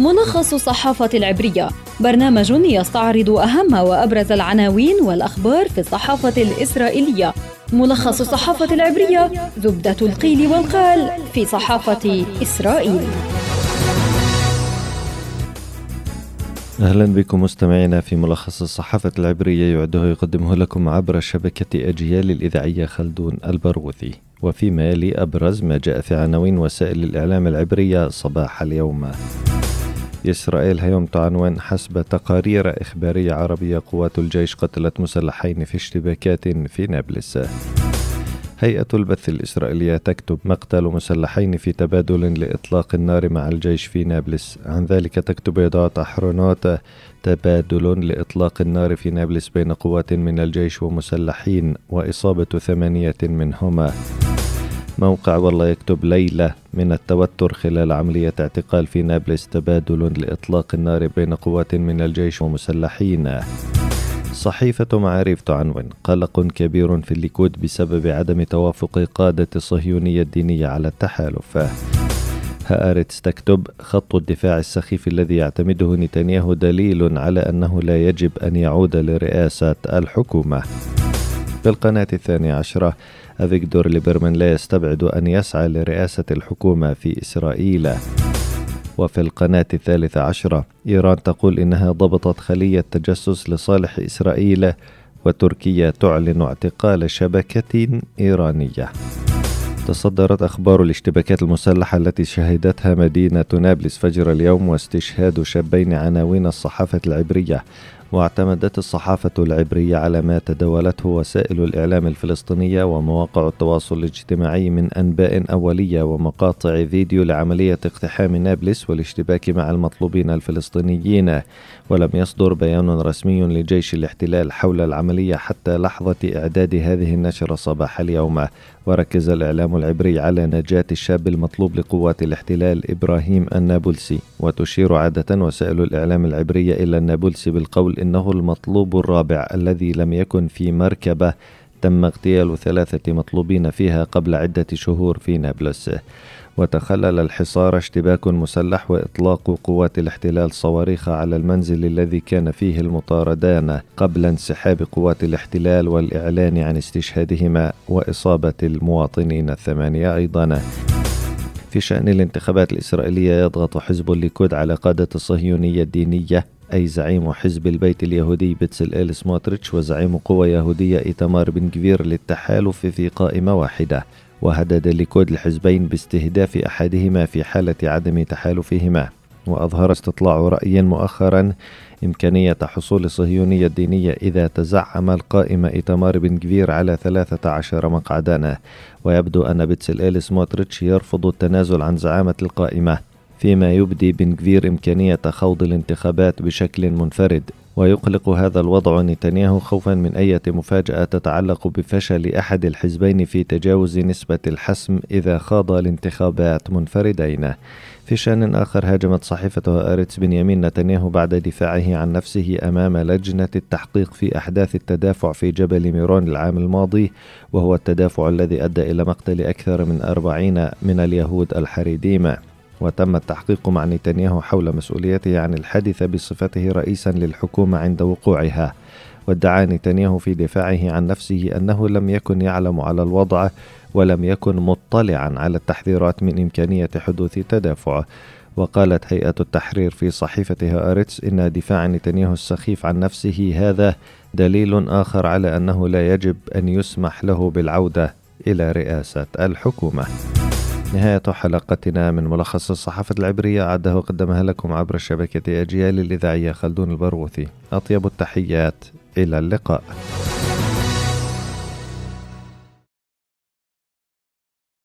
ملخص الصحافة العبرية. برنامج يستعرض أهم وأبرز العناوين والأخبار في الصحافة الإسرائيلية. ملخص الصحافة العبرية زبدة القيل والقال في صحافة إسرائيل. أهلا بكم مستمعينا في ملخص الصحافة العبرية يعده يقدمه لكم عبر شبكة أجيال الإذاعية خلدون البرغوثي وفيما يلي أبرز ما جاء في عناوين وسائل الإعلام العبرية صباح اليوم. إسرائيل هيوم تعنون حسب تقارير إخبارية عربية قوات الجيش قتلت مسلحين في اشتباكات في نابلس. هيئة البث الإسرائيلية تكتب مقتل مسلحين في تبادل لإطلاق النار مع الجيش في نابلس. عن ذلك تكتب إذاعة أحرونوت تبادل لإطلاق النار في نابلس بين قوات من الجيش ومسلحين وإصابة ثمانية منهما. موقع والله يكتب ليلة من التوتر خلال عملية اعتقال في نابلس تبادل لإطلاق النار بين قوات من الجيش ومسلحين. صحيفة معاريف تعنون. قلق كبير في الليكود بسبب عدم توافق قادة الصهيونية الدينية على التحالف. هآرتس تكتب خط الدفاع السخيف الذي يعتمده نتنياهو دليل على أنه لا يجب أن يعود لرئاسة الحكومة. في القناة الثانية عشرة أفيغدور ليبرمان لا يستبعد أن يسعى لرئاسة الحكومة في إسرائيل. وفي القناة الثالثة عشرة إيران تقول إنها ضبطت خلية تجسس لصالح إسرائيل وتركيا تعلن اعتقال شبكة إيرانية. تصدرت أخبار الاشتباكات المسلحة التي شهدتها مدينة نابلس فجر اليوم واستشهاد شابين عناوين الصحافة العبرية. واعتمدت الصحافة العبرية على ما تداولته وسائل الإعلام الفلسطينية ومواقع التواصل الاجتماعي من أنباء أولية ومقاطع فيديو لعملية اقتحام نابلس والاشتباك مع المطلوبين الفلسطينيين. ولم يصدر بيان رسمي لجيش الاحتلال حول العملية حتى لحظة إعداد هذه النشرة صباح اليوم. وركز الإعلام العبري على نجاة الشاب المطلوب لقوات الاحتلال إبراهيم النابلسي وتشير عادة وسائل الإعلام العبرية إلى النابلسي بالقول إنه المطلوب الرابع الذي لم يكن في مركبة. تم اغتيال ثلاثة مطلوبين فيها قبل عدة شهور في نابلس. وتخلل الحصار اشتباك مسلح وإطلاق قوات الاحتلال صواريخ على المنزل الذي كان فيه المطاردان قبل انسحاب قوات الاحتلال والإعلان عن استشهادهما وإصابة المواطنين الثمانية أيضا. في شأن الانتخابات الإسرائيلية يضغط حزب الليكود على قادة الصهيونية الدينية أي زعيم حزب البيت اليهودي بتسلئيل سموتريتش وزعيم قوى يهودية إيتمار بن غفير للتحالف في قائمة واحدة وهدد الليكود الحزبين باستهداف أحدهما في حالة عدم تحالفهما. وأظهر استطلاع رأي مؤخرا إمكانية حصول الصهيونية الدينية إذا تزعم القائمة إيتمار بن غفير على 13 مقعدا. ويبدو أن بتسلئيل سموتريتش يرفض التنازل عن زعامة القائمة. فيما يبدي بن غفير إمكانية خوض الانتخابات بشكل منفرد ويقلق هذا الوضع نتنياهو خوفا من أي مفاجأة تتعلق بفشل أحد الحزبين في تجاوز نسبة الحسم إذا خاض الانتخابات منفردين. في شأن آخر هاجمت صحيفة هآرتس بنيامين نتنياهو بعد دفاعه عن نفسه أمام لجنة التحقيق في أحداث التدافع في جبل ميرون العام الماضي وهو التدافع الذي أدى إلى مقتل أكثر من أربعين من اليهود الحريديم وتم التحقيق مع نتنياهو حول مسؤوليته عن الحادثة بصفته رئيسا للحكومة عند وقوعها. وادعى نتنياهو في دفاعه عن نفسه أنه لم يكن يعلم على الوضع ولم يكن مطلعا على التحذيرات من إمكانية حدوث تدافع وقالت هيئة التحرير في صحيفتها أريتس إن دفاع نتنياهو السخيف عن نفسه هذا دليل آخر على أنه لا يجب أن يسمح له بالعودة إلى رئاسة الحكومة. نهاية حلقتنا من ملخص الصحافة العبرية أعده وقدمها لكم عبر شبكة أجيال الإذاعية خلدون البرغوثي أطيب التحيات إلى اللقاء.